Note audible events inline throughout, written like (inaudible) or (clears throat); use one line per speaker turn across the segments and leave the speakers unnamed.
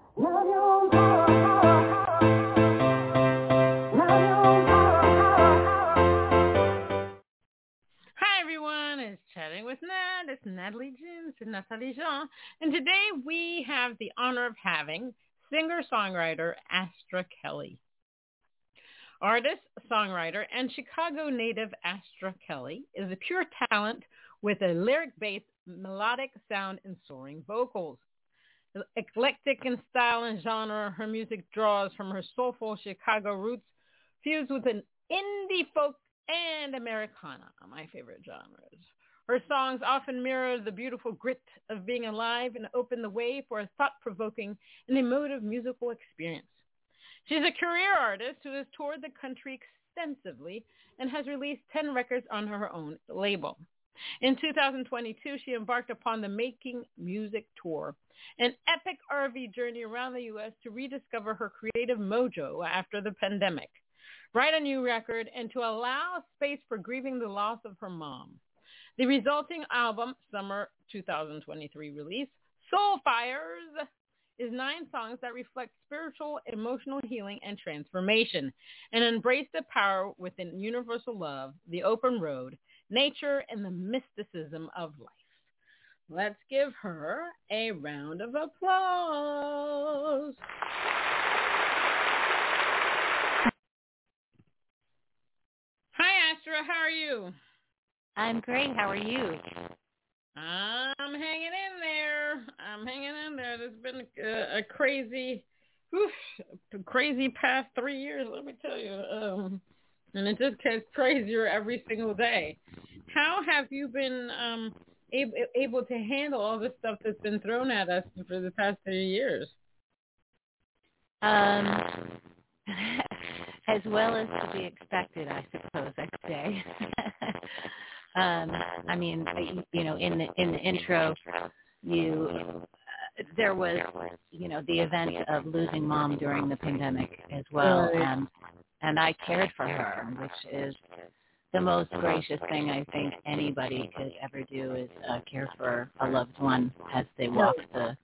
everyone, it's Chatting with Nat. It's Natalie James and Natalie Jean. And today we have the honor of having singer-songwriter Astra Kelly. Artist, songwriter, and Chicago native Astra Kelly is a pure talent with a lyric-based melodic sound and soaring vocals. Eclectic in style and genre, her music draws from her soulful Chicago roots, fused with an indie folk and Americana, my favorite genres. Her songs often mirror the beautiful grit of being alive and open the way for a thought-provoking and emotive musical experience. She's a career artist who has toured the country extensively and has released 10 records on her own label. In 2022, she embarked upon the Making Music Tour, an epic RV journey around the U.S. to rediscover her creative mojo after the pandemic, write a new record, and to allow space for grieving the loss of her mom. The resulting album, Summer 2023 release, Soul Fires, is nine songs that reflect spiritual, emotional healing and transformation and embrace the power within universal love, the open road, nature, and the mysticism of life. Let's give her a round of applause. Hi, Astra. How are you?
I'm great. How are you?
I'm hanging in there. I'm hanging in there. There's been a, a crazy, oof, crazy past three years. Let me tell you, um, and it just gets crazier every single day. How have you been um, able, able to handle all this stuff that's been thrown at us for the past three years?
Um, (laughs) as well as to be expected, I suppose I'd say. (laughs) um, I mean, you know, in the in the intro, you uh, there was, you know, the event of losing mom during the pandemic as well, and and I cared for her, which is the most gracious thing I think anybody could ever do is uh, care for a loved one as they walk the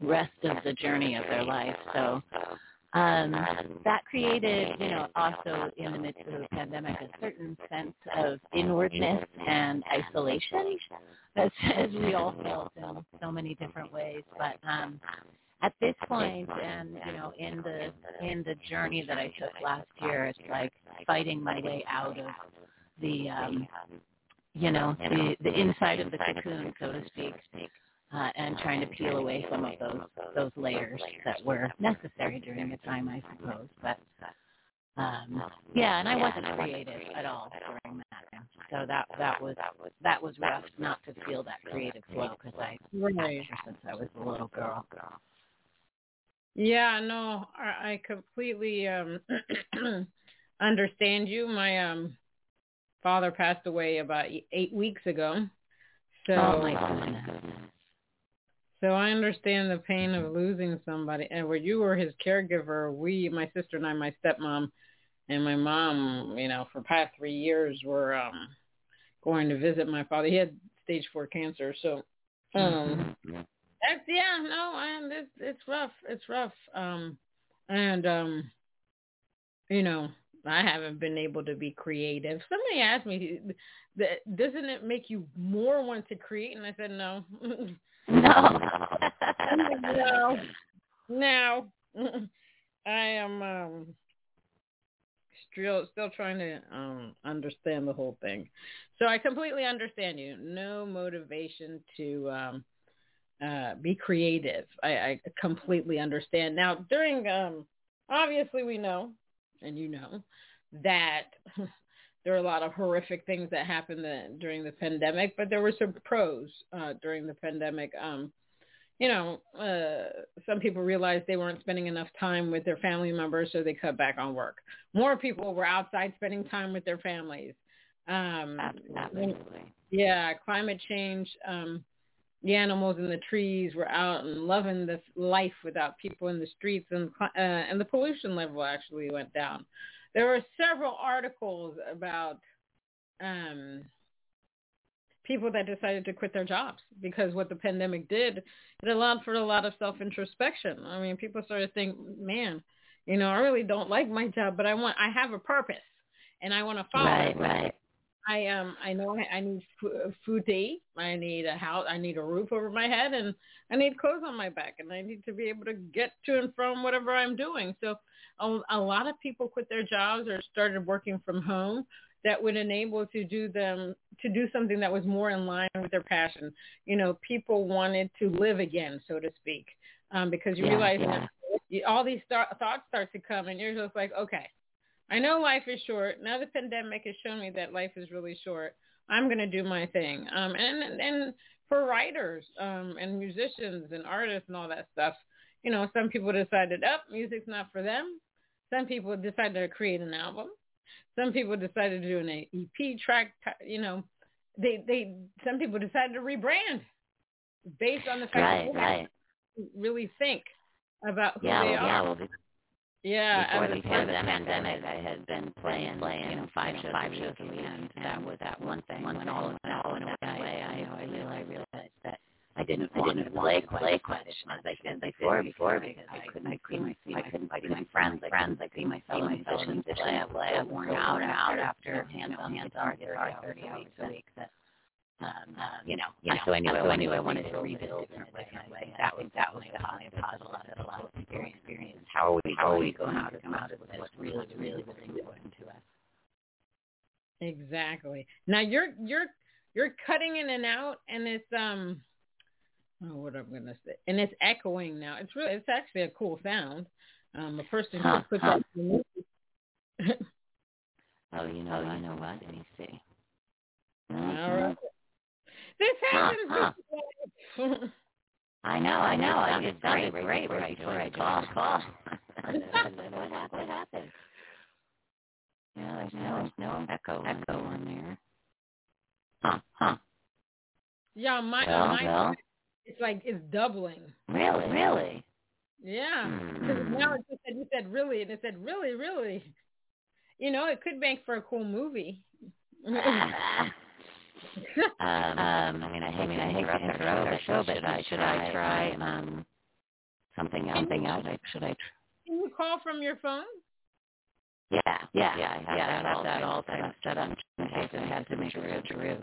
rest of the journey of their life. So um, that created, you know, also in the midst of the pandemic, a certain sense of inwardness and isolation, as, as we all felt in so many different ways. But um, at this point, and you know, in the in the journey that I took last year, it's like fighting my way out of the, um, you know, the the inside of the cocoon, so to speak uh, and trying to peel away some of those those layers that were necessary during the time, I suppose. But um, yeah, and I wasn't creative at all during that, so that that was that was rough not to feel that creative flow because I right. since I was a little girl.
Yeah, no, I, I completely um (clears throat) understand you. My um father passed away about eight weeks ago. So
oh my goodness.
So I understand the pain of losing somebody. And where you were his caregiver, we, my sister and I, my stepmom and my mom, you know, for past three years were um going to visit my father. He had stage four cancer. So um mm-hmm. that's yeah, no, and it's it's rough. It's rough. Um and um you know, I haven't been able to be creative. Somebody asked me, doesn't it make you more want to create? And I said, no. (laughs) (laughs)
No.
no. No. (laughs) I am um still still trying to um understand the whole thing. So I completely understand you. No motivation to um uh be creative. I, I completely understand. Now during um obviously we know and you know that (laughs) there are a lot of horrific things that happened the, during the pandemic, but there were some pros uh, during the pandemic. Um, you know, uh, some people realized they weren't spending enough time with their family members, so they cut back on work. More people were outside spending time with their families. Um,
Absolutely.
Yeah, climate change. Um, the animals in the trees were out and loving this life without people in the streets, and uh, and the pollution level actually went down. There were several articles about um, people that decided to quit their jobs because what the pandemic did, it allowed for a lot of self-introspection. I mean, people started to think, man, you know, I really don't like my job, but I want, I have a purpose and I want to follow
right,
it.
Right,
I um I know I, I need food to eat. I need a house. I need a roof over my head, and I need clothes on my back, and I need to be able to get to and from whatever I'm doing. So a, a lot of people quit their jobs or started working from home that would enable to do them to do something that was more in line with their passion. You know, people wanted to live again, so to speak, um, because you
yeah,
realize
yeah.
that all these start, thoughts start to come, and you're just like, okay, I know life is short. Now the pandemic has shown me that life is really short. I'm going to do my thing. Um, and and for writers um, and musicians and artists and all that stuff, you know, some people decided, up, oh, music's not for them. Some people decided to create an album. Some people decided to do an EP track. You know, they they some people decided to rebrand based on the fact
right,
that they
right.
really think about who
yeah,
they
well,
are.
Yeah, well,
yeah,
before the, before the pandemic, I had been playing, playing, you know, five shows, five shows a week, and um, that was that one thing. When all went all in a way, I, you know, I realized, I realized that I didn't, I didn't play play quite as I did before, before because I couldn't i see my, I couldn't see my friends, like friends, like see my fellow musicians play, play, worn out, out after hands on hands on guitar thirty hours a week. That um, uh, you know, you know, so I knew, so I knew I wanted to revisit different way. That was that was the positive, positive, a lot of a lot of experience. Experience. How are we? How are we going out to come out of this? What's really, really, really important to us?
Exactly. Now you're you're you're cutting in and out, and it's um, oh, what I'm gonna say, and it's echoing now. It's really, it's actually a cool sound. Um, a person
huh,
could put
huh.
that. (laughs)
oh, you know, you know what? Let me see.
All right. This happens.
Huh, huh. (laughs) I know, I know. I just sounded great, great right before I called. Call. what happened? What happened? Yeah, there's no, no echo, echo on there. Huh, huh.
Yeah, my,
well,
my
well.
it's like it's doubling.
Really, really.
Yeah.
Hmm.
Now it just said you said really, and it said really, really. You know, it could make for a cool movie. (laughs) (laughs)
um, um, I mean, I hate, I mean, I hate to interrupt our show, but should I, should I try um, something else? Something else? Should I? Tr-
Can you call from your phone?
Yeah, yeah, yeah. I have yeah, that, all, that all set up. Set up. I have to, I have to make sure it's true.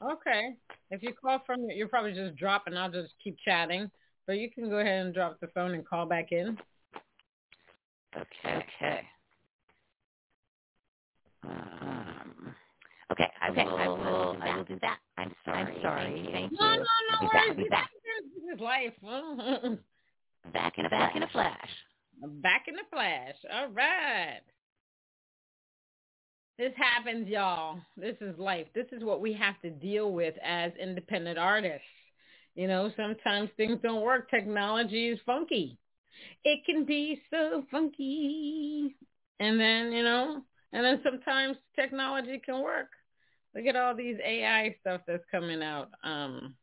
Okay. If you call from, your, you'll probably just drop, and I'll just keep chatting. But you can go ahead and drop the phone and call back in.
Okay. Okay. Um. Okay, I
okay,
will. I will. I will do that. I'm sorry. I'm sorry. Thank you.
No, no, no
be
worries.
Back, be back.
This is life. (laughs)
back in a back in a flash.
Back in a flash. All right. This happens, y'all. This is life. This is what we have to deal with as independent artists. You know, sometimes things don't work. Technology is funky. It can be so funky. And then, you know, and then sometimes technology can work. Look at all these AI stuff that's coming out. Um,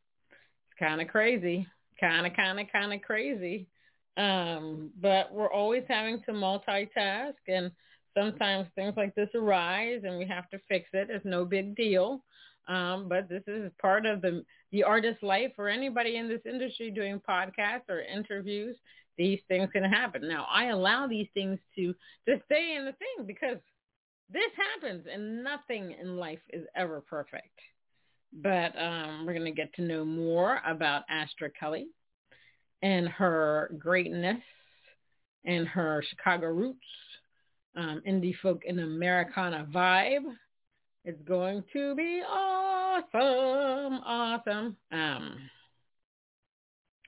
it's kind of crazy, kind of, kind of, kind of crazy. Um, but we're always having to multitask, and sometimes things like this arise, and we have to fix it. It's no big deal. Um, but this is part of the the artist life for anybody in this industry doing podcasts or interviews. These things can happen. Now, I allow these things to to stay in the thing because this happens and nothing in life is ever perfect. But um, we're going to get to know more about Astra Kelly and her greatness and her Chicago roots, um, indie folk and Americana vibe. It's going to be awesome, awesome. Um,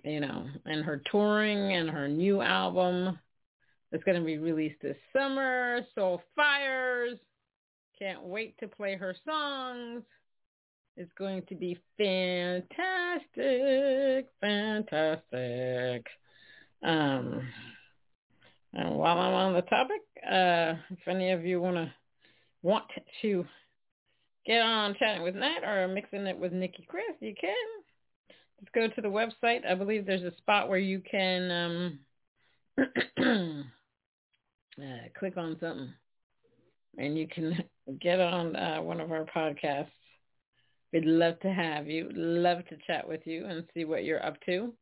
you know, and her touring and her new album it's going to be released this summer. Soul Fires. Can't wait to play her songs. It's going to be fantastic, fantastic. Um, and while I'm on the topic, uh, if any of you want to want to get on chatting with Nat or mixing it with Nikki Chris, you can. Just go to the website. I believe there's a spot where you can um, (clears throat) uh, click on something and you can (laughs) get on uh, one of our podcasts. We'd love to have you. Love to chat with you and see what you're up to.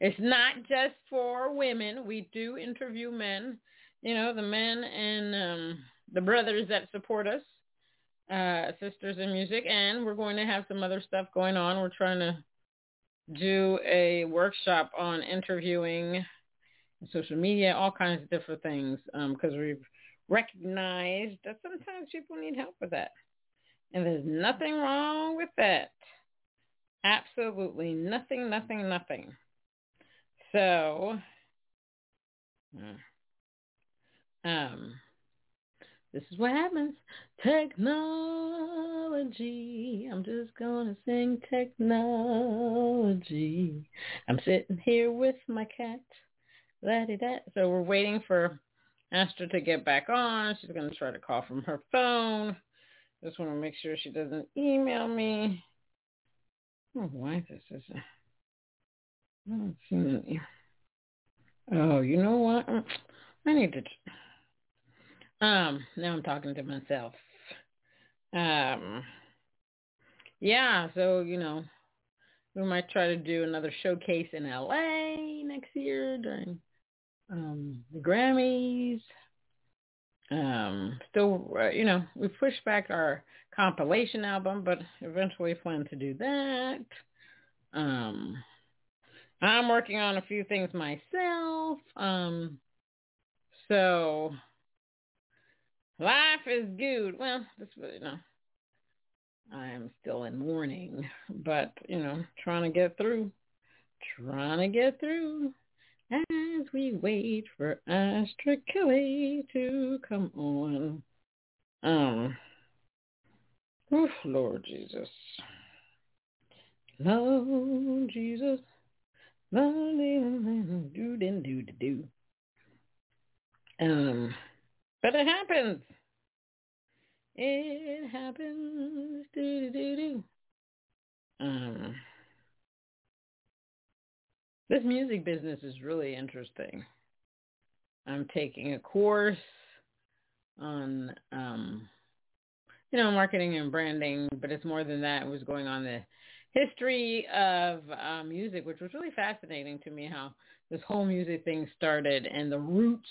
It's not just for women. We do interview men. You know, the men and um, the brothers that support us, uh, sisters in music, and we're going to have some other stuff going on. We're trying to do a workshop on interviewing, social media, all kinds of different things, because um, we've recognized that sometimes people need help with that. And there's nothing wrong with that. Absolutely nothing, nothing, nothing. So, hmm, um, this is what happens. Technology. I'm just going to sing technology. I'm sitting here with my cat. So we're waiting for Astra to get back on. She's going to try to call from her phone. Just want to make sure she doesn't email me. Oh, why this is. Oh, you know what? I need to um, now I'm talking to myself. Um, yeah, so, you know, we might try to do another showcase in LA next year during um, the Grammys. Um, still, uh, you know, we pushed back our compilation album, but eventually plan to do that. Um, I'm working on a few things myself. Um, so Life is good. Well, this you know, I am still in mourning, but you know, trying to get through, trying to get through as we wait for Astra Kelly to come on. Um, Lord Jesus, Lord Jesus, Lord, do do do do. Um. But it happens. It happens. Do-do-do-do. Um, this music business is really interesting. I'm taking a course on, um, you know, marketing and branding, but it's more than that. It was going on the history of uh, music, which was really fascinating to me how this whole music thing started and the roots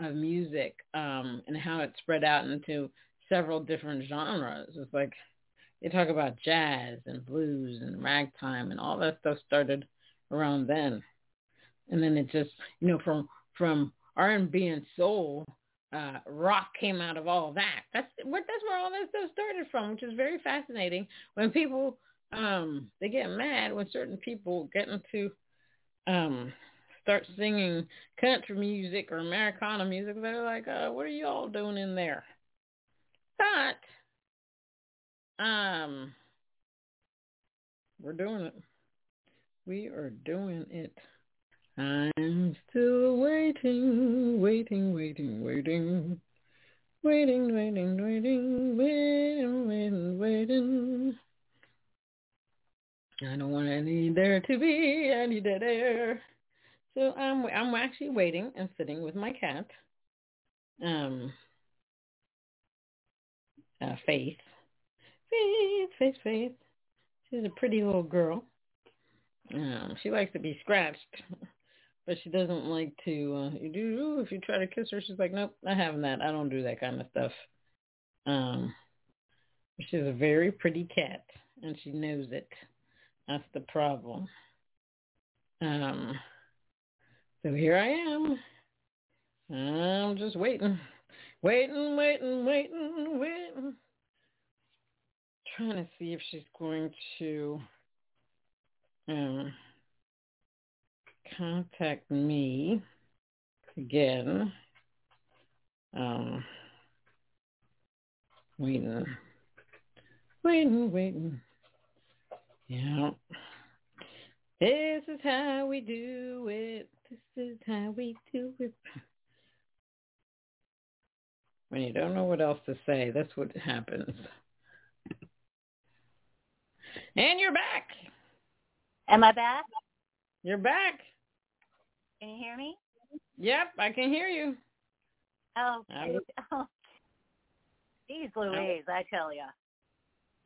of music um, and how it spread out into several different genres. It's like they talk about jazz and blues and ragtime and all that stuff started around then. And then it just, you know, from from R&B and soul, uh, rock came out of all that. That's where that's where all that stuff started from, which is very fascinating. When people um, they get mad when certain people get into um, start singing country music or Americana music, they're like, uh, what are you all doing in there? But um, we're doing it. We are doing it. I'm still waiting, waiting, waiting, waiting. Waiting, waiting, waiting, waiting, waiting, waiting. I don't want any there to be any dead air. So I'm I'm actually waiting and sitting with my cat, um, uh, Faith, Faith, Faith, Faith. She's a pretty little girl. Um, she likes to be scratched, (laughs) but she doesn't like to. Uh, you do if you try to kiss her, she's like, nope, not having that. I don't do that kind of stuff. Um, she's a very pretty cat, and she knows it. That's the problem. Um, so here I am. I'm just waiting, waiting, waiting, waiting, waiting. Trying to see if she's going to um, contact me again. Um, waiting, waiting, waiting. Yeah. This is how we do it. This is how we do it. When you don't know what else to say, that's what happens. And you're back.
Am I back?
You're back.
Can you hear me?
Yep, I can hear you.
Oh, oh. Geez Louise, I tell you.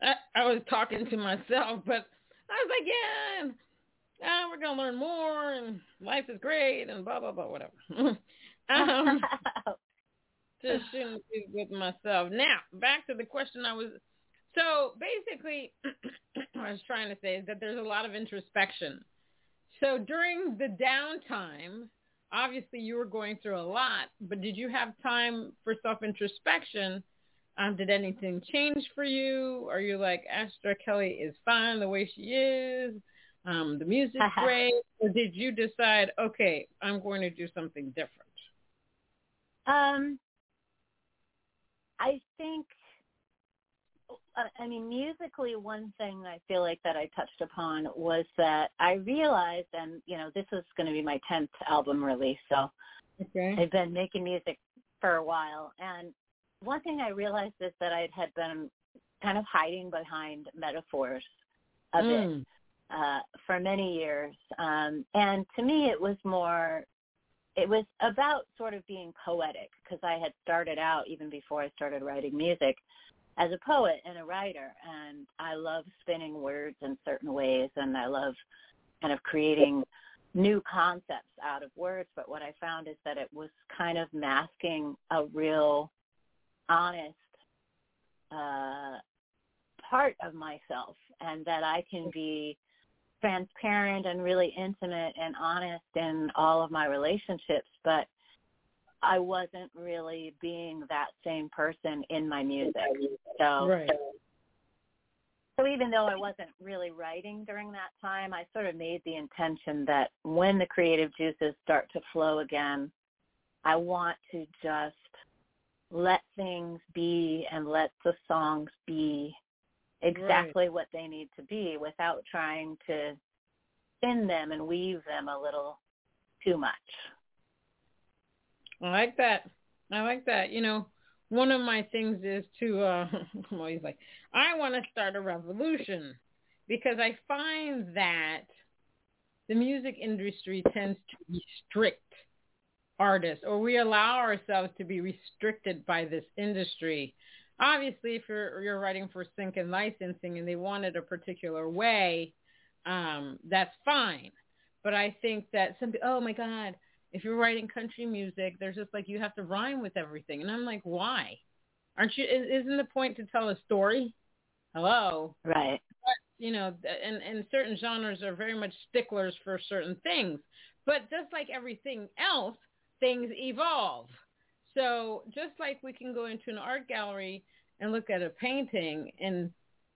I, I was talking to myself, but I was like, yeah, oh, we're gonna learn more, and life is great, and blah blah blah, whatever. (laughs) (laughs) um, just shooting with myself. Now, back to the question I was. So basically, what (clears throat) I was trying to say is that there's a lot of introspection. So during the downtime, obviously you were going through a lot, but did you have time for self-introspection? Um, did anything change for you? Are you like, Astra Kelly is fine the way she is? Um, the music's (laughs) great. Or did you decide, okay, I'm going to do something different?
Um, I think, I mean, musically, one thing I feel like that I touched upon was that I realized, and you know, this is going to be my tenth album release, so
okay.
I've been making music for a while, and one thing I realized is that I had been kind of hiding behind metaphors a mm. bit uh, for many years, um, and to me, it was more it was about sort of being poetic because I had started out even before I started writing music as a poet and a writer and I love spinning words in certain ways and I love kind of creating new concepts out of words but what I found is that it was kind of masking a real honest uh part of myself and that I can be transparent and really intimate and honest in all of my relationships, but I wasn't really being that same person in my music. So
right.
So even though I wasn't really writing during that time, I sort of made the intention that when the creative juices start to flow again, I want to just let things be and let the songs be exactly right. what they need to be without trying to spin them and weave them a little too much.
I like that. I like that. You know, one of my things is to uh (laughs) I'm always like, I want to start a revolution because I find that the music industry tends to restrict artists or we allow ourselves to be restricted by this industry obviously if you're you're writing for sync and licensing and they want it a particular way, um, that's fine. But I think that some oh my God, if you're writing country music, there's just like you have to rhyme with everything, and I'm like, why? Aren't you? Isn't the point to tell a story? Hello.
Right.
But, you know, and and certain genres are very much sticklers for certain things. But just like everything else, things evolve. So just like we can go into an art gallery and look at a painting and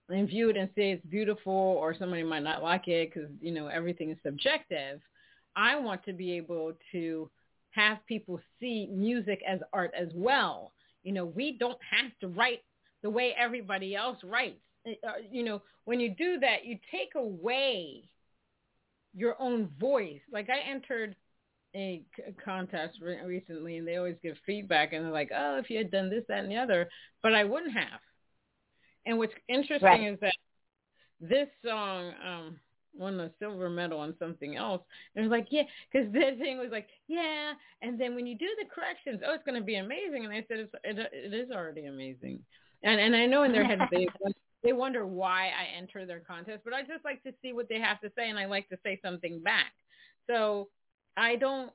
and view it and say it's beautiful or somebody might not like it because, you know, everything is subjective. I want to be able to have people see music as art as well. You know, we don't have to write the way everybody else writes. Uh, you know, when you do that, you take away your own voice. Like I entered a contest recently, and they always give feedback, and they're like, "Oh, if you had done this, that, and the other," but I wouldn't have. And what's interesting
right.
is that this song um, won a silver medal on something else. And it was like, yeah, because (laughs) the thing was like, yeah, and then when you do the corrections, oh, it's going to be amazing. And I said, it's, it, it is already amazing. And and I know in their heads they (laughs) they wonder why I enter their contest, but I just like to see what they have to say, and I like to say something back. So I don't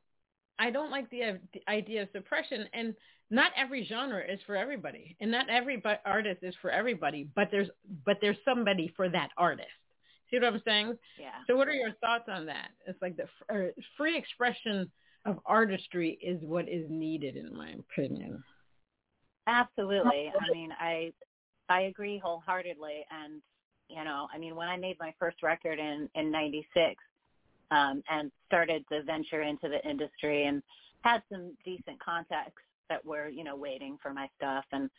I don't like the, the idea of suppression and not every genre is for everybody and not every artist is for everybody but there's but there's somebody for that artist see what i'm saying?
Yeah.
So what are your thoughts on that? It's like the free expression of artistry is what is needed in my opinion.
Absolutely. I mean i i agree wholeheartedly. And you know i mean when i made my first record in in 96 um, and started to venture into the industry and had some decent contacts that were, you know, waiting for my stuff. And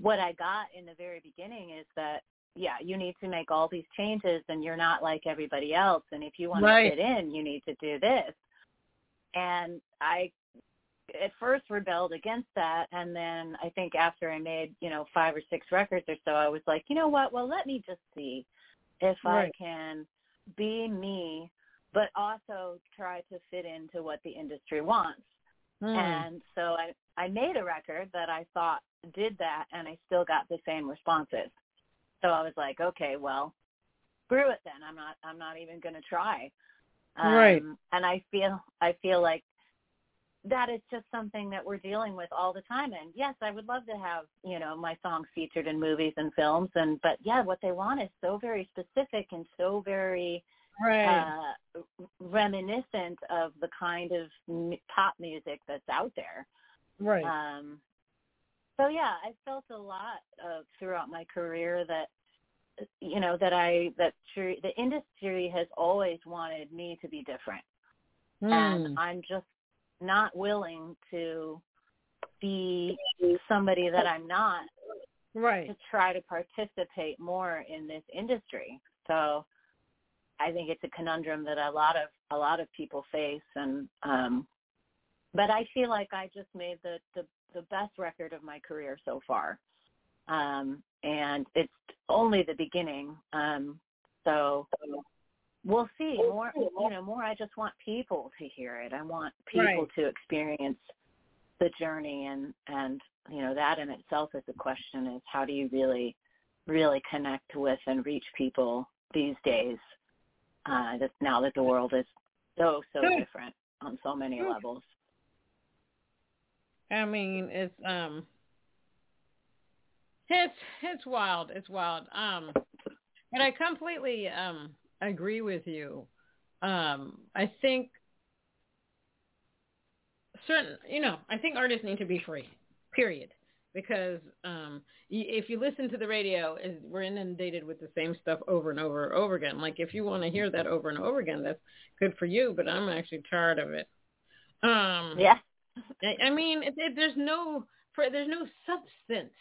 what I got in the very beginning is that yeah, you need to make all these changes and you're not like everybody else. And if you want
Right.
to fit in, you need to do this. And I at first rebelled against that. And then I think after I made, you know, five or six records or so, I was like, you know what? Well, let me just see if I can be me, but also try to fit into what the industry wants.
Hmm.
And so I, I made a record that I thought did that and I still got the same responses. So I was like, okay, well, screw it then. I'm not I'm not even gonna try. Um,
Right.
And I feel I feel like that is just something that we're dealing with all the time. And yes, I would love to have, you know, my songs featured in movies and films and but yeah, what they want is so very specific and so very
right.
uh, reminiscent of the kind of m- pop music that's out there.
right.
Um, so yeah, I felt a lot uh, throughout my career that you know that I that the industry has always wanted me to be different,
Hmm.
and I'm just not willing to be somebody that I'm not
right.
to try to participate more in this industry. So I think it's a conundrum that a lot of a lot of people face and um but I feel like I just made the the, the best record of my career so far. Um and it's only the beginning. Um so we'll see more you know more I just want people to hear it. I want people
Right.
to experience the journey and and you know that in itself is a question is how do you really really connect with and reach people these days uh that now that the world is so so
Good.
different on so many
Good.
levels
I mean, it's um, it's it's wild. It's wild. Um, and I completely um agree with you. Um, I think certain, you know, I think artists need to be free. Period. Because um, if you listen to the radio, we're inundated with the same stuff over and over and over again. Like if you want to hear that over and over again, that's good for you. But I'm actually tired of it. Um,
yeah (laughs)
I, I mean, it, it, there's no for there's no substance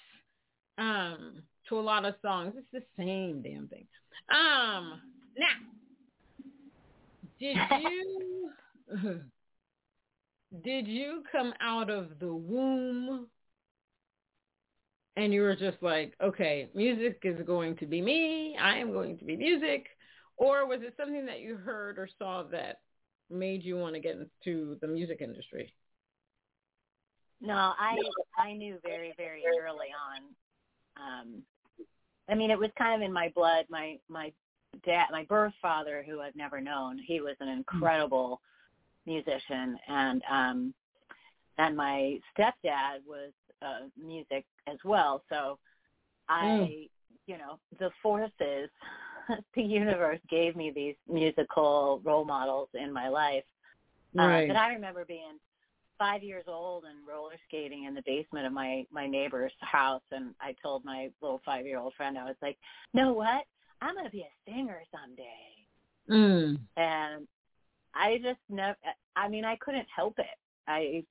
um, to a lot of songs. It's the same damn thing. Um, now, did (laughs) you (laughs) did you come out of the womb and you were just like, okay, music is going to be me. I am going to be music, or was it something that you heard or saw that made you want to get into the music industry?
No i i knew very very early on. Um i mean it was kind of in my blood. My my dad my birth father who i've never known he was an incredible musician. And um and my stepdad was uh music as well. So i
Mm.
you know the forces (laughs) the universe gave me these musical role models in my life. Uh, but I remember being five years old and roller skating in the basement of my my neighbor's house, and I told my little five year old friend, I was like, "Know what? I'm gonna be a singer someday."
Mm.
And I just never. I mean, I couldn't help it. I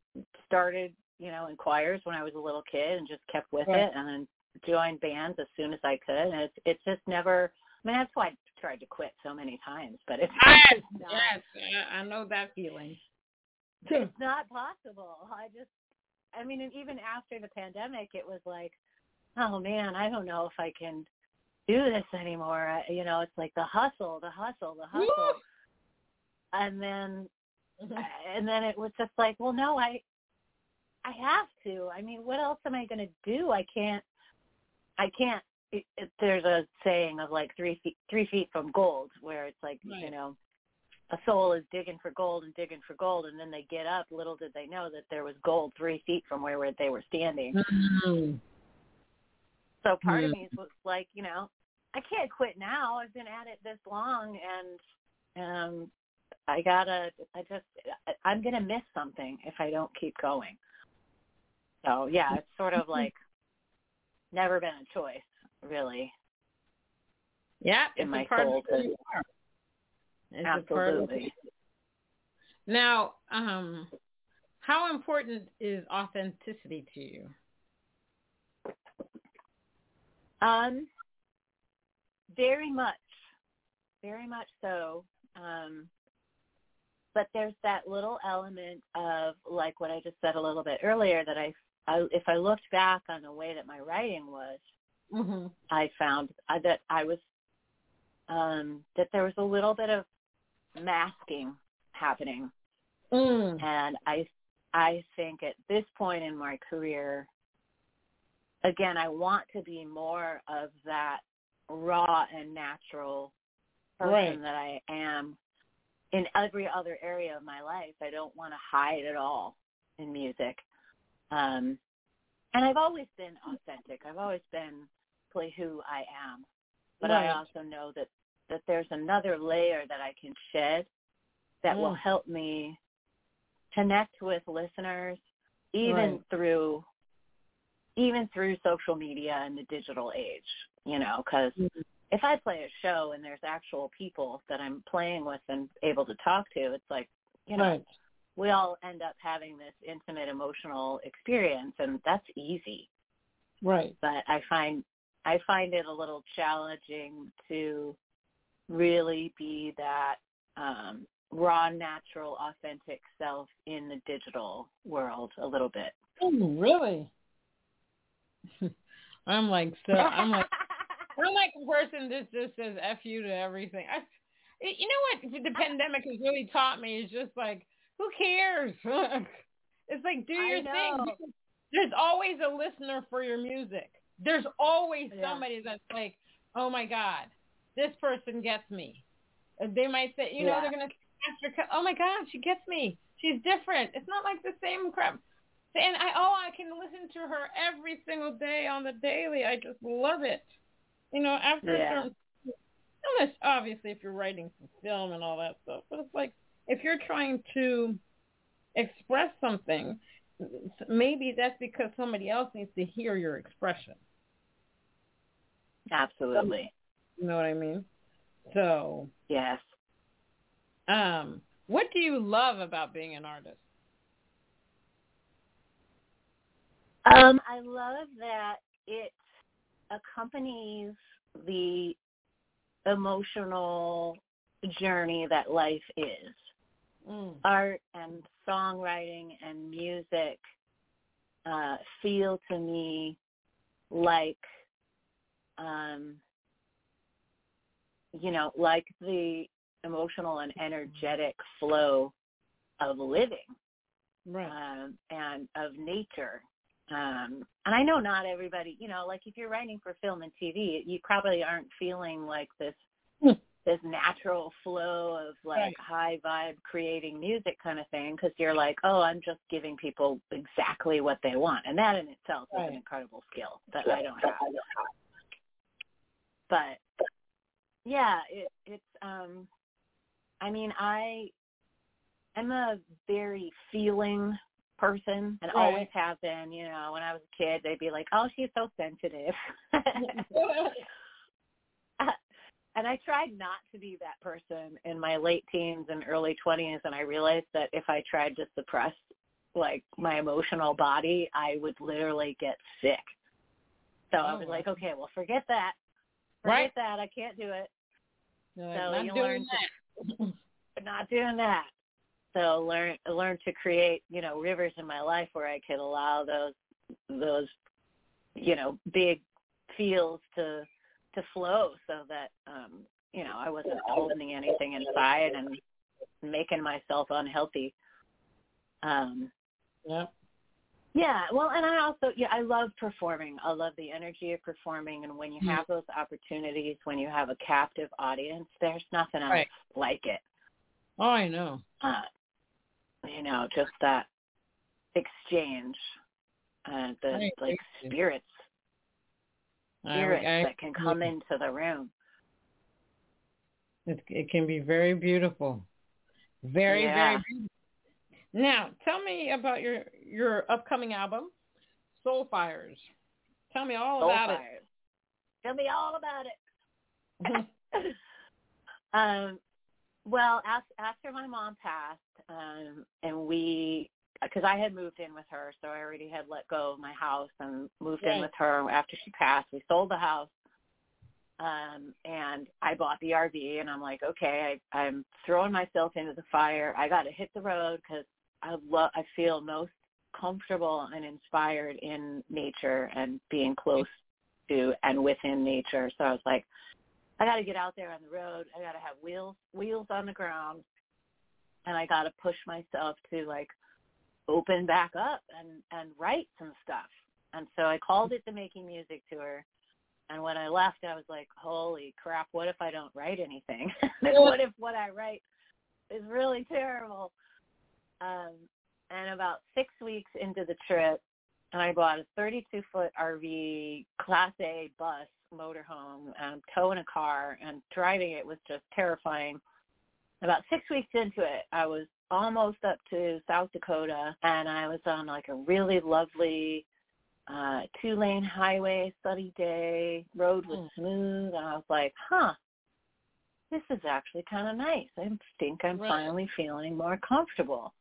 started, you know, in choirs when I was a little kid, and just kept with
Right.
it, and then joined bands as soon as I could, and it's it's just never. I mean, that's why I tried to quit so many times, but it's
Yes,
not, (laughs)
yes, I I know that feeling.
It's (laughs) not possible. I just, I mean, and even after the pandemic, it was like, oh man, I don't know if I can do this anymore. I, you know, it's like the hustle, the hustle, the hustle,
Woo!
and then, mm-hmm. and then it was just like, well, no, I, I have to. I mean, what else am I going to do? I can't, I can't. It, it, there's a saying of like three feet, three feet from gold, where it's like, you know, a soul is digging for gold and digging for gold, and then they get up. Little did they know that there was gold three feet from where they were standing.
Mm.
So part of
Mm.
me was like, you know, I can't quit now. I've been at it this long, and um, I gotta. I just, I'm gonna miss something if I don't keep going. So yeah, it's sort of like never been a choice, really.
Yeah,
In my soul
of who
to-
you are. It's a part of-
Absolutely.
Now, um, how important is authenticity to you?
Um, very much, very much so. Um, but there's that little element of like what I just said a little bit earlier that I, I if I looked back on the way that my writing was,
mm-hmm.
I found that I was um, that there was a little bit of masking happening,
mm.
and I I think at this point in my career, again, I want to be more of that raw and natural person
right.
that I am in every other area of my life. I don't want to hide at all in music. Um, and I've always been authentic. I've always been play who I am. But
right.
I also know that that there's another layer that I can shed that
mm.
will help me connect with listeners even
right.
through even through social media and the digital age, you know, because
mm-hmm.
if I play a show and there's actual people that I'm playing with and able to talk to, it's like, you know,
right.
we all end up having this intimate emotional experience and that's easy.
Right.
But I find I find it a little challenging to really be that um, raw, natural, authentic self in the digital world a little bit.
Oh, really? (laughs) I'm like so. I'm like I'm like a person that just says "f you" to everything. I, you know what? The pandemic has really taught me is just like, who cares? (laughs) it's like do your thing. There's always a listener for your music. There's always
yeah.
somebody that's like, oh my god, this person gets me. They might say, you
yeah.
know, they're gonna after, oh my god, she gets me. She's different. It's not like the same crap. And I oh I can listen to her every single day on the daily. I just love it. You know, after
yeah.
certain unless obviously if you're writing for film and all that stuff. But it's like if you're trying to express something, maybe that's because somebody else needs to hear your expression.
Absolutely.
You know what I mean? So
yes.
Um, what do you love about being an artist?
Um, I love that it accompanies the emotional journey that life is.
Mm.
Art and songwriting and music uh, feel to me like, um, you know, like the emotional and energetic flow of living
right.
um, and of nature. Um, and I know not everybody, you know, like if you're writing for film and TV, you probably aren't feeling like this this natural flow of like
right.
high vibe creating music kind of thing because you're like, oh, I'm just giving people exactly what they want, and that in itself
right.
is an incredible skill that I don't have. But yeah, it, it's um, I mean, I I'm a very feeling person and
right.
always have been. You know, when I was a kid, they'd be like, "Oh, she's so sensitive." (laughs) and I tried not to be that person in my late teens and early 20s and I realized that if I tried to suppress like my emotional body, I would literally get sick. So
oh,
I was like, okay, well, forget that. Forget
right.
that. I can't do it. So
like,
you
not
learn
doing
to (laughs) not doing that. So learn learn to create, you know, rivers in my life where I could allow those those you know, big feels to to flow so that um, you know, I wasn't holding anything inside and making myself unhealthy. Um
yeah.
Yeah, well, and I also yeah, I love performing. I love the energy of performing, and when you have those opportunities, when you have a captive audience, there's nothing else
right.
like it.
Oh, I know.
Uh, you know, just that exchange, uh, the like spirits, spirits
I, I,
that can come into the room.
It, it can be very beautiful, very
yeah.
very beautiful. Now, tell me about your your upcoming album, Soul Fires. Tell me all
Soul
about
Fires.
it.
Tell me all about it. (laughs) um, well, after, after my mom passed, um, and we, because I had moved in with her, so I already had let go of my house and moved in with her after she passed. We sold the house, Um, and I bought the RV, and I'm like, okay, I, I'm throwing myself into the fire. I got to hit the road because I love. I feel most comfortable and inspired in nature and being close to and within nature. So I was like, I got to get out there on the road. I got to have wheels wheels on the ground, and I got to push myself to like open back up and and write some stuff. And so I called it the Making Music Tour. And when I left, I was like, "Holy crap! What if I don't write anything? (laughs) what if what I write is really terrible?" Um, and about six weeks into the trip, and I bought a 32 foot RV Class A bus motorhome, and towing a car, and driving it was just terrifying. About six weeks into it, I was almost up to South Dakota, and I was on like a really lovely uh two lane highway, sunny day, road was mm. smooth, and I was like, huh, this is actually kind of nice. I think I'm right. finally feeling more comfortable.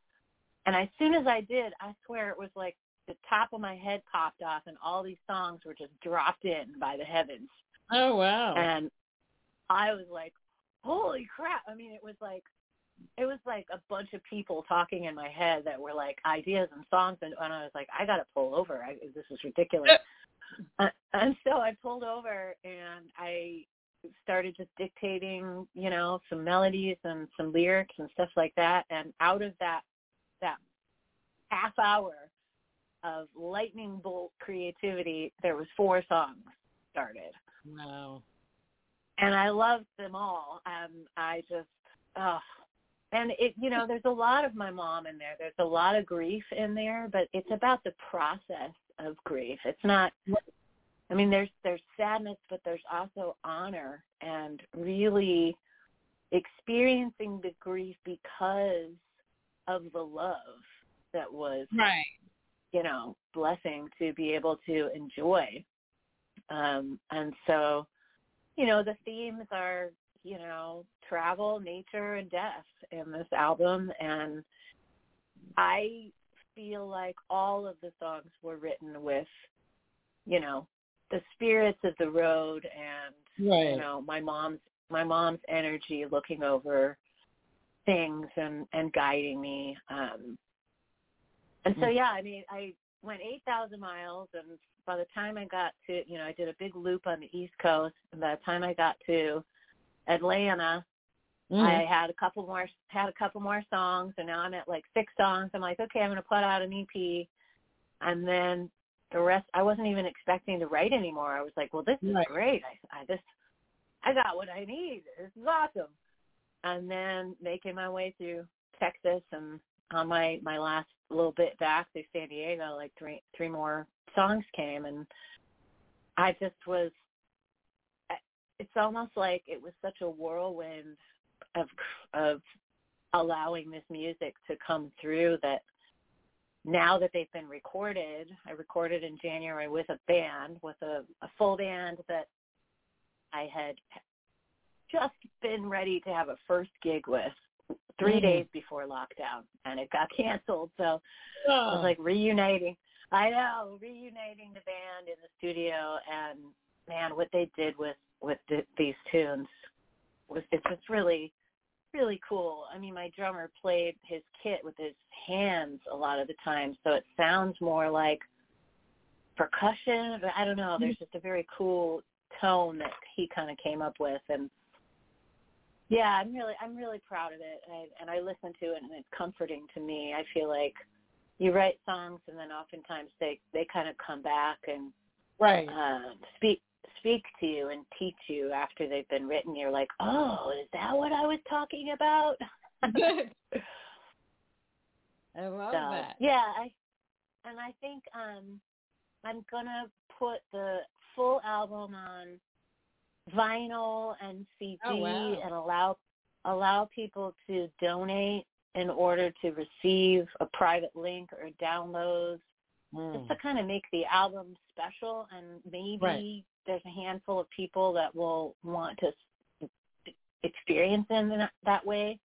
And as soon as I did, I swear it was like the top of my head popped off and all these songs were just dropped in by the heavens.
Oh wow.
And I was like, holy crap. I mean, it was like it was like a bunch of people talking in my head that were like ideas and songs and, and I was like, I got to pull over. I, this is ridiculous. uh, and so I pulled over and I started just dictating, you know, some melodies and some lyrics and stuff like that. And out of that that half hour of lightning bolt creativity, there was four songs started.
Wow.
And I loved them all. Um, I just, oh, and it, you know, there's a lot of my mom in there. There's a lot of grief in there, but it's about the process of grief. It's not. I mean, there's there's sadness, but there's also honor and really experiencing the grief because of the love that was
right.
you know blessing to be able to enjoy. Um and so you know the themes are you know travel nature and death in this album. And i feel like all of the songs were written with you know the spirits of the road and
right.
you know my mom's my mom's energy looking over things and and guiding me um and so mm. yeah i mean i went eight thousand miles and by the time i got to you know i did a big loop on the east coast and by the time i got to atlanta mm. i had a couple more had a couple more songs and now i'm at like six songs i'm like okay i'm going to put out an ep and then the rest i wasn't even expecting to write anymore i was like well this is right. great i i just i got what i need this is awesome and then making my way through Texas and on my my last little bit back through San Diego, like three three more songs came, and I just was. It's almost like it was such a whirlwind of of allowing this music to come through that now that they've been recorded, I recorded in January with a band, with a, a full band that I had just been ready to have a first gig with 3 mm-hmm. days before lockdown and it got (laughs) canceled so oh. I was like reuniting I know reuniting the band in the studio and man what they did with with the, these tunes was it's just really really cool. I mean my drummer played his kit with his hands a lot of the time so it sounds more like percussion but I don't know there's just a very cool tone that he kind of came up with and yeah, I'm really I'm really proud of it, and I, and I listen to it, and it's comforting to me. I feel like you write songs, and then oftentimes they they kind of come back and
right
uh, speak speak to you and teach you after they've been written. You're like, oh, is that what I was talking about? (laughs)
I love
so,
that.
Yeah, I and I think um I'm gonna put the full album on vinyl and CD
oh, wow.
and allow allow people to donate in order to receive a private link or downloads mm. just to kind of make the album special and maybe
right.
there's a handful of people that will want to experience in that, that way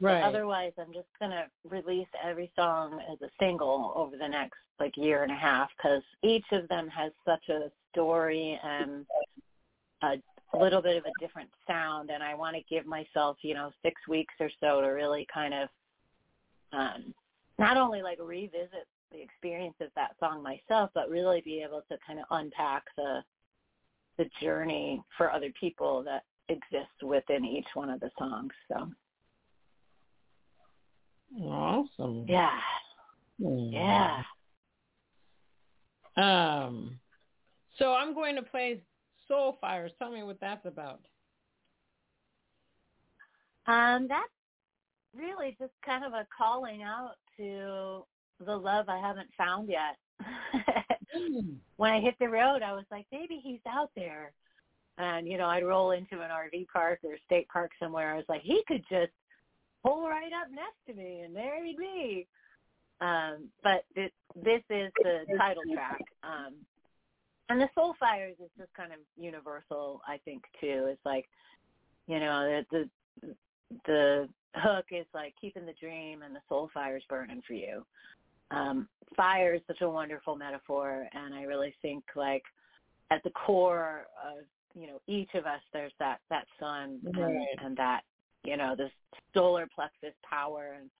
right
but otherwise i'm just going to release every song as a single over the next like year and a half because each of them has such a story and a a little bit of a different sound and I want to give myself, you know, six weeks or so to really kind of um not only like revisit the experience of that song myself, but really be able to kind of unpack the the journey for other people that exists within each one of the songs. So
awesome.
Yeah. Yeah.
Um so I'm going to play Soul Fires. Tell me what that's about.
Um, that's really just kind of a calling out to the love I haven't found yet.
Mm. (laughs)
when I hit the road, I was like, maybe he's out there. And, you know, I'd roll into an RV park or state park somewhere. I was like, he could just pull right up next to me and there he'd be. Um, but this, this is the title track. Um, and the soul fires is just kind of universal, I think, too. It's like, you know, the the, the hook is like keeping the dream and the soul fires burning for you. Um, fire is such a wonderful metaphor, and I really think like at the core of you know each of us, there's that that sun
right.
and, and that you know this solar plexus power, and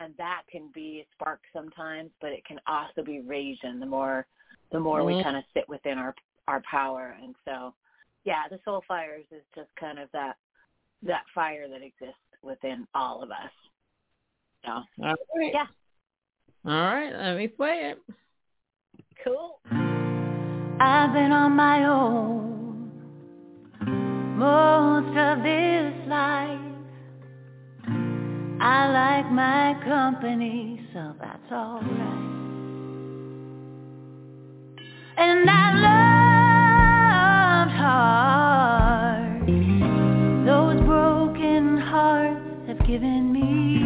and that can be a spark sometimes, but it can also be raging. The more the more mm-hmm. we kind of sit within our our power, and so yeah, the soul fires is just kind of that that fire that exists within all of us. So
all right.
yeah.
All right, let me play it.
Cool.
I've been on my own most of this life. I like my company, so that's alright. And I loved hard. Those broken hearts have given me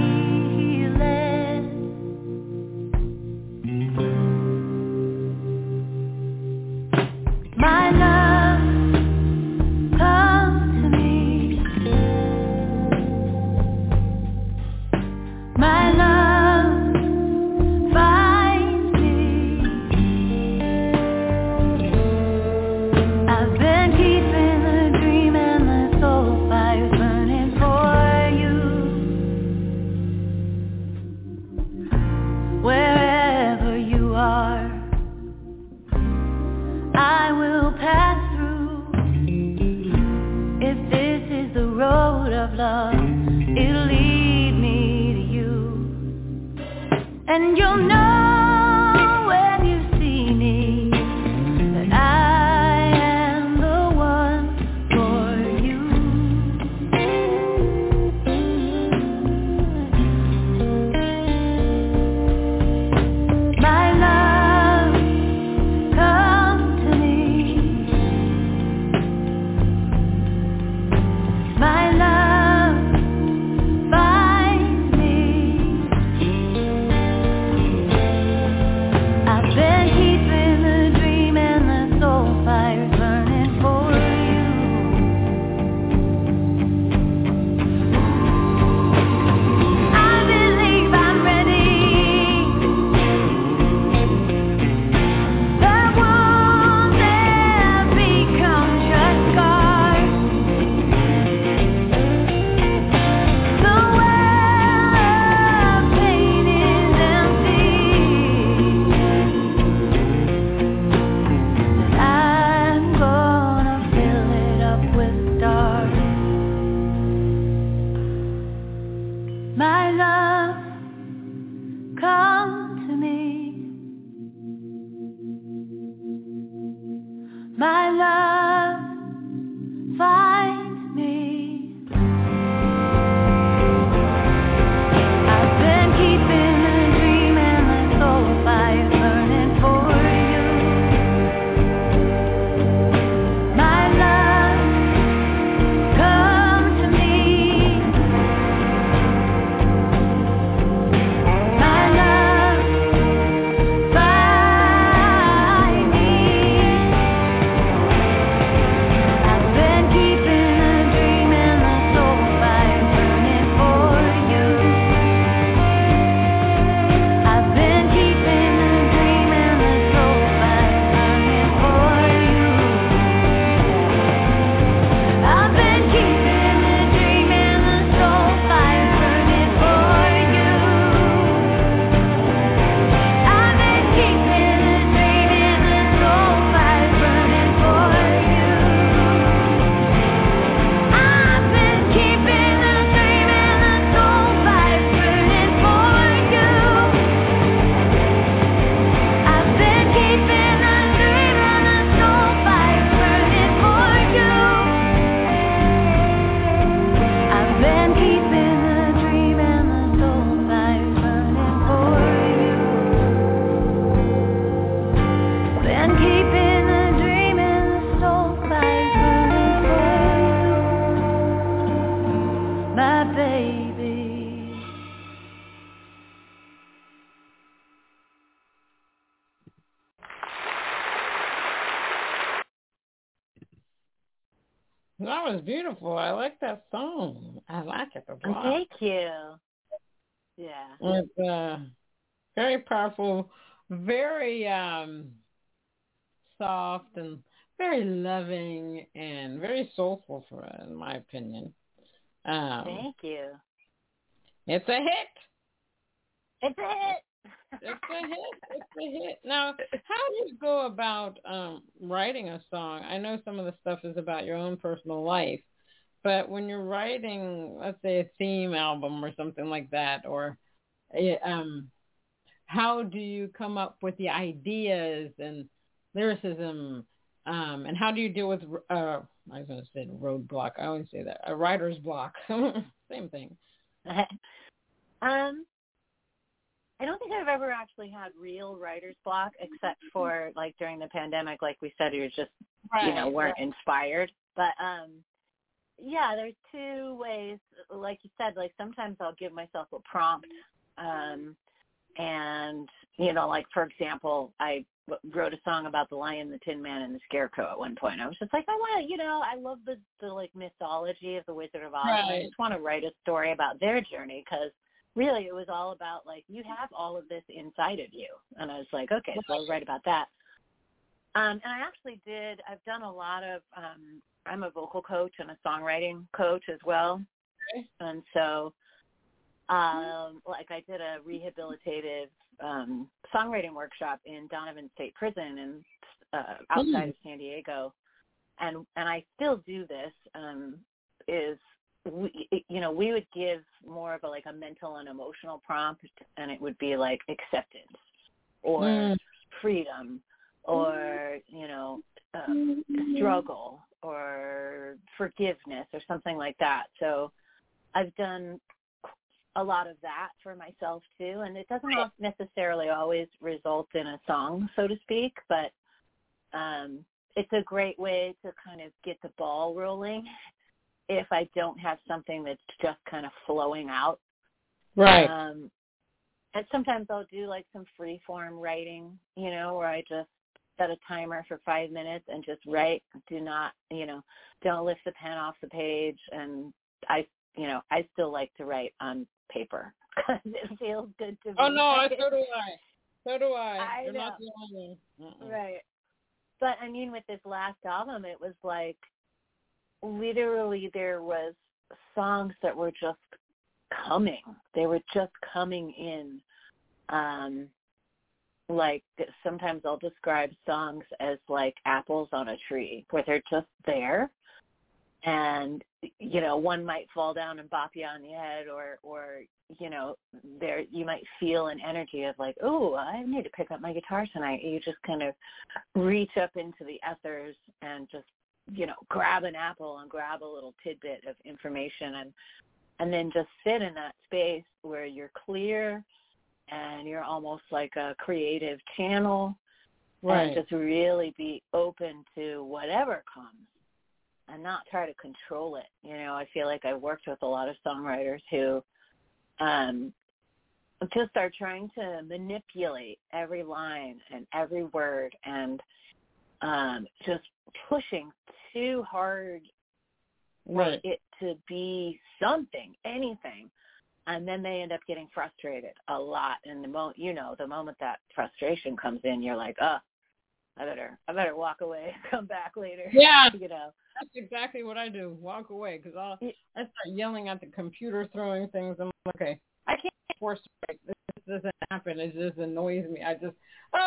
Yeah.
It's uh, very powerful, very um, soft and very loving and very soulful for in my opinion. Um,
Thank you.
It's a hit.
It's a hit.
it's a hit. It's a hit. Now, how do you go about um, writing a song? I know some of the stuff is about your own personal life, but when you're writing, let's say, a theme album or something like that, or um, how do you come up with the ideas and lyricism? Um, and how do you deal with, uh, I was going to say roadblock. I always say that. A writer's block. (laughs) Same thing. (laughs)
um, I don't think I've ever actually had real writer's block except for like during the pandemic, like we said, you just right, you know weren't right. inspired. But um, yeah, there's two ways. Like you said, like sometimes I'll give myself a prompt, um, and you know, like for example, I wrote a song about the lion, the tin man, and the scarecrow at one point. I was just like, I want to, you know, I love the the like mythology of the Wizard of Oz. Right. I just want to write a story about their journey because really it was all about like you have all of this inside of you and i was like okay so i'll write about that um and i actually did i've done a lot of um i'm a vocal coach and a songwriting coach as well okay. and so um like i did a rehabilitative um songwriting workshop in donovan state prison and uh outside mm. of san diego and and i still do this um is we, you know, we would give more of a like a mental and emotional prompt, and it would be like acceptance or mm. freedom or you know um, struggle or forgiveness or something like that. So I've done a lot of that for myself too, and it doesn't necessarily always result in a song, so to speak, but um, it's a great way to kind of get the ball rolling if I don't have something that's just kind of flowing out.
Right.
Um, and sometimes I'll do like some free form writing, you know, where I just set a timer for five minutes and just write. Do not, you know, don't lift the pen off the page. And I, you know, I still like to write on paper (laughs) because it feels good to me.
Oh no, (laughs) so do I. So do I.
I
You're
know.
not the only one.
Right. But I mean, with this last album, it was like literally there was songs that were just coming. They were just coming in. Um like sometimes I'll describe songs as like apples on a tree where they're just there and you know one might fall down and bop you on the head or or you know there you might feel an energy of like oh i need to pick up my guitar tonight you just kind of reach up into the ethers and just you know, grab an apple and grab a little tidbit of information and and then just sit in that space where you're clear and you're almost like a creative channel
right.
and just really be open to whatever comes and not try to control it. You know, I feel like I've worked with a lot of songwriters who um just are trying to manipulate every line and every word and um just pushing too hard
right.
it to be something, anything. And then they end up getting frustrated a lot. And the moment, you know, the moment that frustration comes in, you're like, oh, I better, I better walk away, come back later.
Yeah,
you know.
That's exactly what I do. Walk away because I'll, I start yelling at the computer, throwing things. I'm like, okay, I can't force break. This doesn't happen. It just annoys me. I just,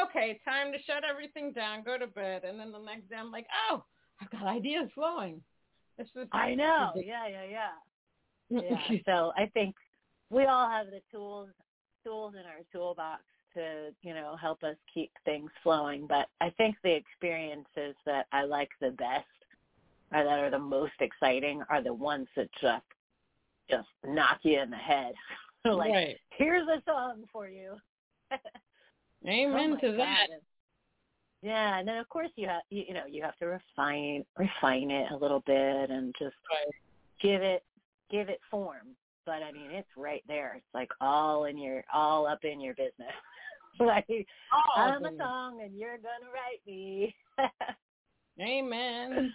okay, time to shut everything down, go to bed, and then the next day I'm like, oh, I've got ideas flowing.
It's just I know. Yeah, yeah, yeah. (laughs) Yeah. so I think we all have the tools tools in our toolbox to, you know, help us keep things flowing. But I think the experiences that I like the best or that are the most exciting are the ones that just just knock you in the head. (laughs) like,
right.
here's a song for you. (laughs)
Amen oh to that.
God. Yeah, and then of course you have you, you know you have to refine refine it a little bit and just
right.
give it give it form. But I mean, it's right there. It's like all in your all up in your business. (laughs) like
oh,
I'm a song and you're gonna write me. (laughs)
Amen.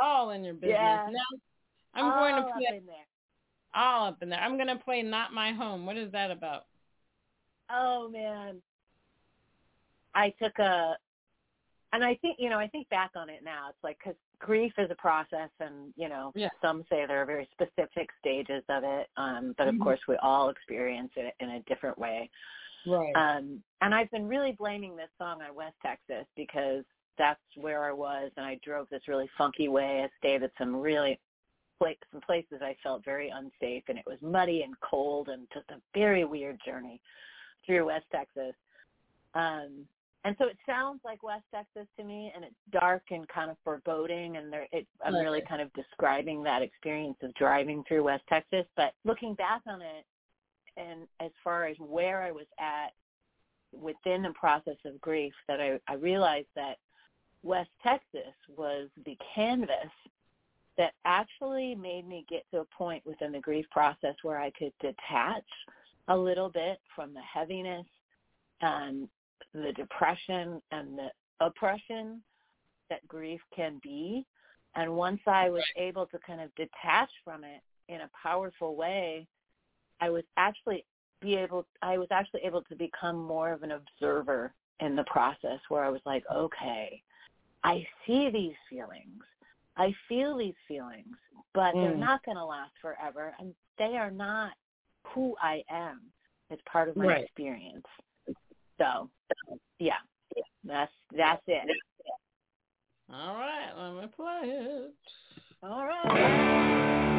all in your business.
Yeah.
Now, I'm
all
going to play
up in there.
all up in there. I'm going to play "Not My Home." What is that about?
Oh man, I took a, and I think you know I think back on it now. It's like because grief is a process, and you know
Yeah.
some say there are very specific stages of it, um, but of
Mhm.
course we all experience it in a different way.
Right.
Um, and I've been really blaming this song on West Texas because that's where I was, and I drove this really funky way. I stayed at some really some places I felt very unsafe, and it was muddy and cold, and just a very weird journey through West Texas. Um, and so it sounds like West Texas to me, and it's dark and kind of foreboding, and there, it, I'm really kind of describing that experience of driving through West Texas. But looking back on it, and as far as where I was at within the process of grief, that I, I realized that West Texas was the canvas that actually made me get to a point within the grief process where I could detach a little bit from the heaviness and the depression and the oppression that grief can be. And once I was able to kind of detach from it in a powerful way, I was actually be able I was actually able to become more of an observer in the process where I was like, okay, I see these feelings. I feel these feelings, but they're
Mm.
not going to last forever and they are not who I am. It's part of my
Right.
experience. So, yeah. That's that's it.
all right. Let me play it.
All right.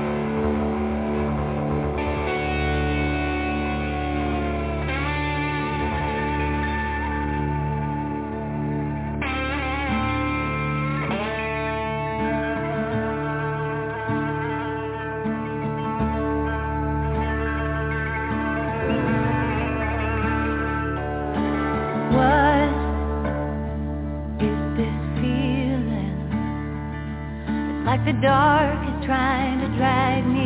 The dark is trying to drag me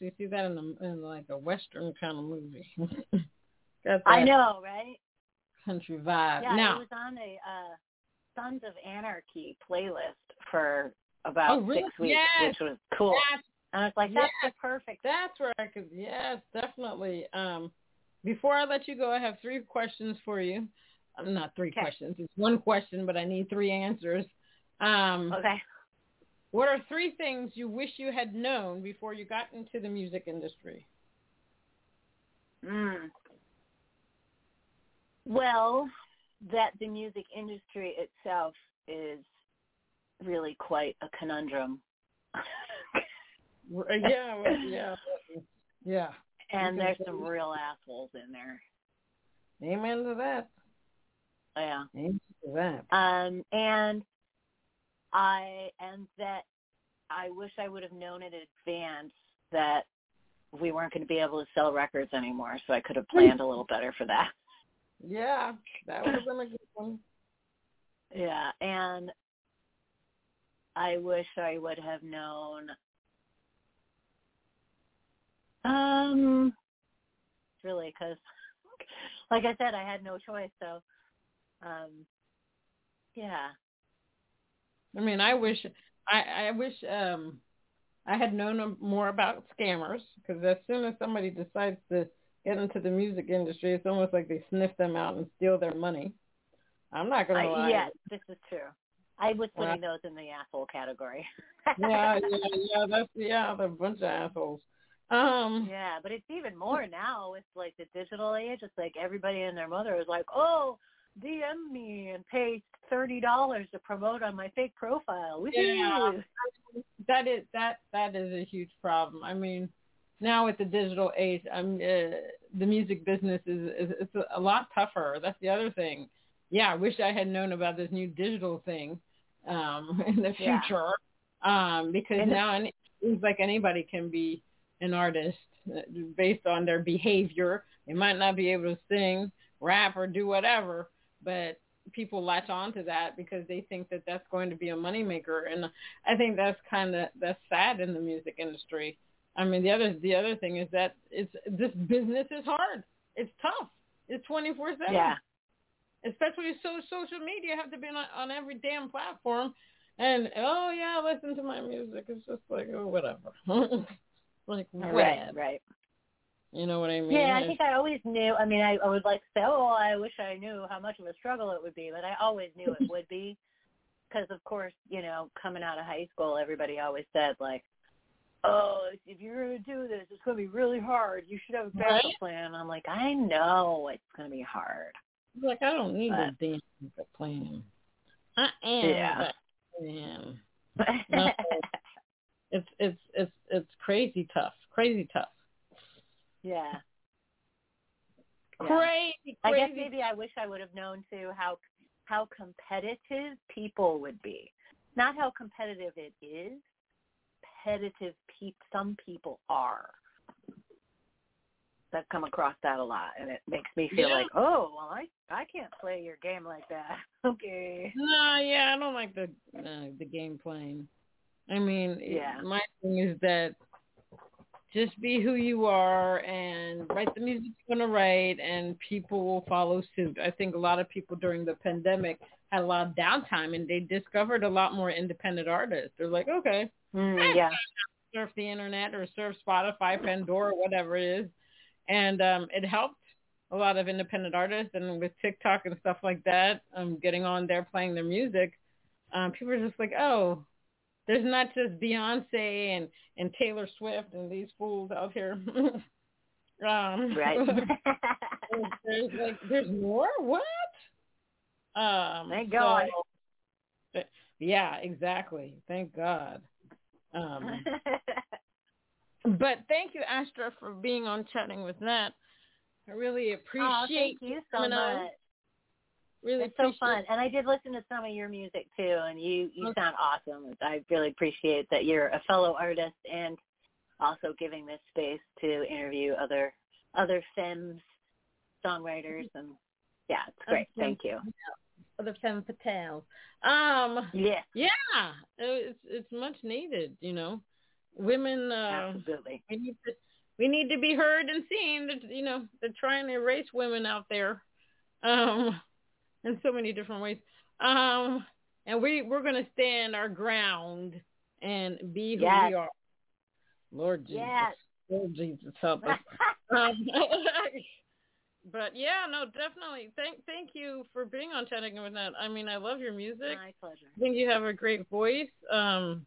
actually see that in a in like a western kind of movie. (laughs)
I know, right?
Country vibe.
Yeah,
now,
it was on a uh, Sons of Anarchy playlist for about
oh, really?
six weeks,
yes.
which was cool.
That's,
and I was like, that's
yes.
the perfect.
That's where I could. Yes, definitely. Um, before I let you go, I have three questions for you. Um, not three
Okay.
questions. It's one question, but I need three answers. Um,
Okay.
What are three things you wish you had known before you got into the music industry?
Mm. Well, that the music industry itself is really quite a conundrum.
Yeah, yeah, yeah.
and there's some real assholes in there.
Amen to that.
Yeah.
Amen to that.
Um, and I and that I wish I would have known in advance that we weren't going to be able to sell records anymore, so I could have planned a little better for that.
Yeah, that would have been a good one.
Yeah, and I wish I would have known. Um, really, because, like I said, I had no choice. So, um, yeah,
I mean, I wish I I wish um I had known more about scammers because as soon as somebody decides to get into the music industry, it's almost like they sniff them out and steal their money. I'm not gonna lie.
yes, this is true. I was putting those in the asshole category. (laughs)
yeah, yeah, yeah. That's yeah, they're a bunch of assholes. Um,
Yeah, but it's even more now It's like the digital age. It's like everybody and their mother is like, "Oh, DM me and pay thirty dollars to promote on my fake profile." Woohoo!
Yeah. that is that that is a huge problem. I mean, now with the digital age, I'm uh, the music business is, is it's a, lot tougher. That's the other thing. Yeah, I wish I had known about this new digital thing um, (laughs) in the
Yeah.
future um, because
And-
now it seems like anybody can be an artist uh, based on their behavior. They might not be able to sing, rap, or do whatever, but people latch on to that because they think that that's going to be a moneymaker. And I think that's kind of that's sad in the music industry. I mean, the other the other thing is that it's this business is hard. It's tough. It's twenty four seven.
Yeah,
Especially so social media have to be on, on every damn platform. And oh yeah, listen to my music. It's just like oh whatever. (laughs) like
right, right.
You know what I mean?
Yeah, I think I always knew. I mean, I, I would like to say, "Oh, I wish I knew how much of a struggle it would be," but I always knew it would be, because of course, you know, coming out of high school, everybody always said like, "Oh, if you're going to do this, it's going to be really hard. You should have a backup
Right.
plan." I'm like, I know it's going to be hard.
Like I don't need a
But-
damn backup plan. I am.
Yeah.
plan. (laughs) No. It's it's it's it's crazy tough. Crazy tough.
Yeah. Yeah.
Crazy,
I guess maybe I wish I would have known too how how competitive people would be. Not how competitive it is. Competitive pe- some people are. I've come across that a lot, and it makes me feel
Yeah.
like, oh, well, I I can't play your game like that. (laughs) Okay.
No, yeah, I don't like the uh, the game playing. I mean,
Yeah.
my thing is that just be who you are and write the music you're gonna write, and people will follow suit. I think a lot of people during the pandemic had a lot of downtime, and they discovered a lot more independent artists. They're like, okay,
Mm, yeah.
surf the internet or surf Spotify, Pandora, whatever it is. And um, it helped a lot of independent artists and with TikTok and stuff like that, um, getting on there playing their music, um, people are just like, oh, there's not just Beyonce and, and Taylor Swift and these fools out here. (laughs) um,
Right. (laughs) (laughs)
there's like there's more. What? Um,
Thank God.
so- yeah, exactly. Thank God. Um, but thank you, Astra, for being on chatting with Nat. I really
oh,
appreciate.
thank you so
coming on. Really
It's so fun, and I did listen to some of your music too, and you you
Okay.
sound awesome. I really appreciate that you're a fellow artist and also giving this space to interview other other femmes songwriters, and yeah, it's great.
Okay.
Thank you.
Other femme fatales. Um,
Yeah,
yeah, it's it's much needed. You know, women.
Uh, Absolutely.
We need to we need to be heard and seen. You know, they're trying to erase women out there, um, in so many different ways. Um, and we we're gonna stand our ground and be who
yes.
we are. Lord Jesus.
Yes.
Lord Jesus, help us. (laughs) um, (laughs) but yeah, no, definitely. Thank thank you for being on Chatting with Nat. I mean, I love your music.
My pleasure.
I think you have a great voice. Um,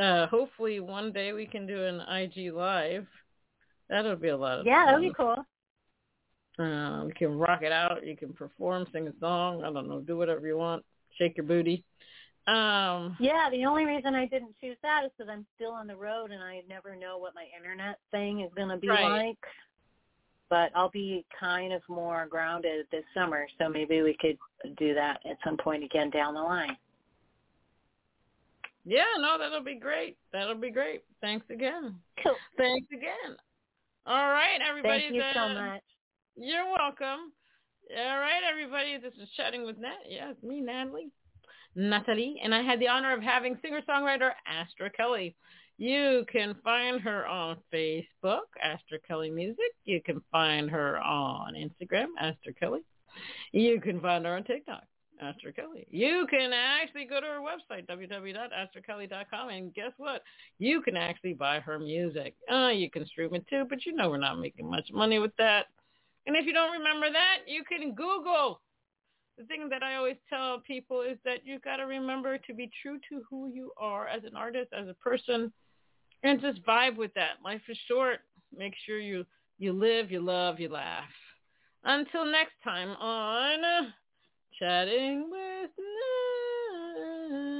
uh, hopefully one day we can do an IG live. That'll be a lot of
yeah,
fun.
that'll be cool.
Uh, you can rock it out. You can perform, sing a song. I don't know, do whatever you want. Shake your booty. Um,
yeah, the only reason I didn't choose that is because I'm still on the road and I never know what my internet thing is going to be
right.
like. But I'll be kind of more grounded this summer, so maybe we could do that at some point again down the line.
Yeah, no, that'll be great. That'll be great. Thanks again.
Cool.
Thanks again. All right, everybody.
Thank you so much.
You're welcome. All right, everybody. This is Chatting with Nat. It's me, Natalie. Natalie. And I had the honor of having singer-songwriter Astra Kelly. You can find her on Facebook, Astra Kelly Music. You can find her on Instagram, Astra Kelly. You can find her on TikTok, Astra Kelly. You can actually go to her website, www.astrakelly.com, and guess what? You can actually buy her music. Uh, you can stream it too, but you know we're not making much money with that. And if you don't remember that, you can Google. The thing that I always tell people is that you've got to remember to be true to who you are as an artist, as a person, and just vibe with that. Life is short. Make sure you you live, you love, you laugh. Until next time on Chatting with
Nat.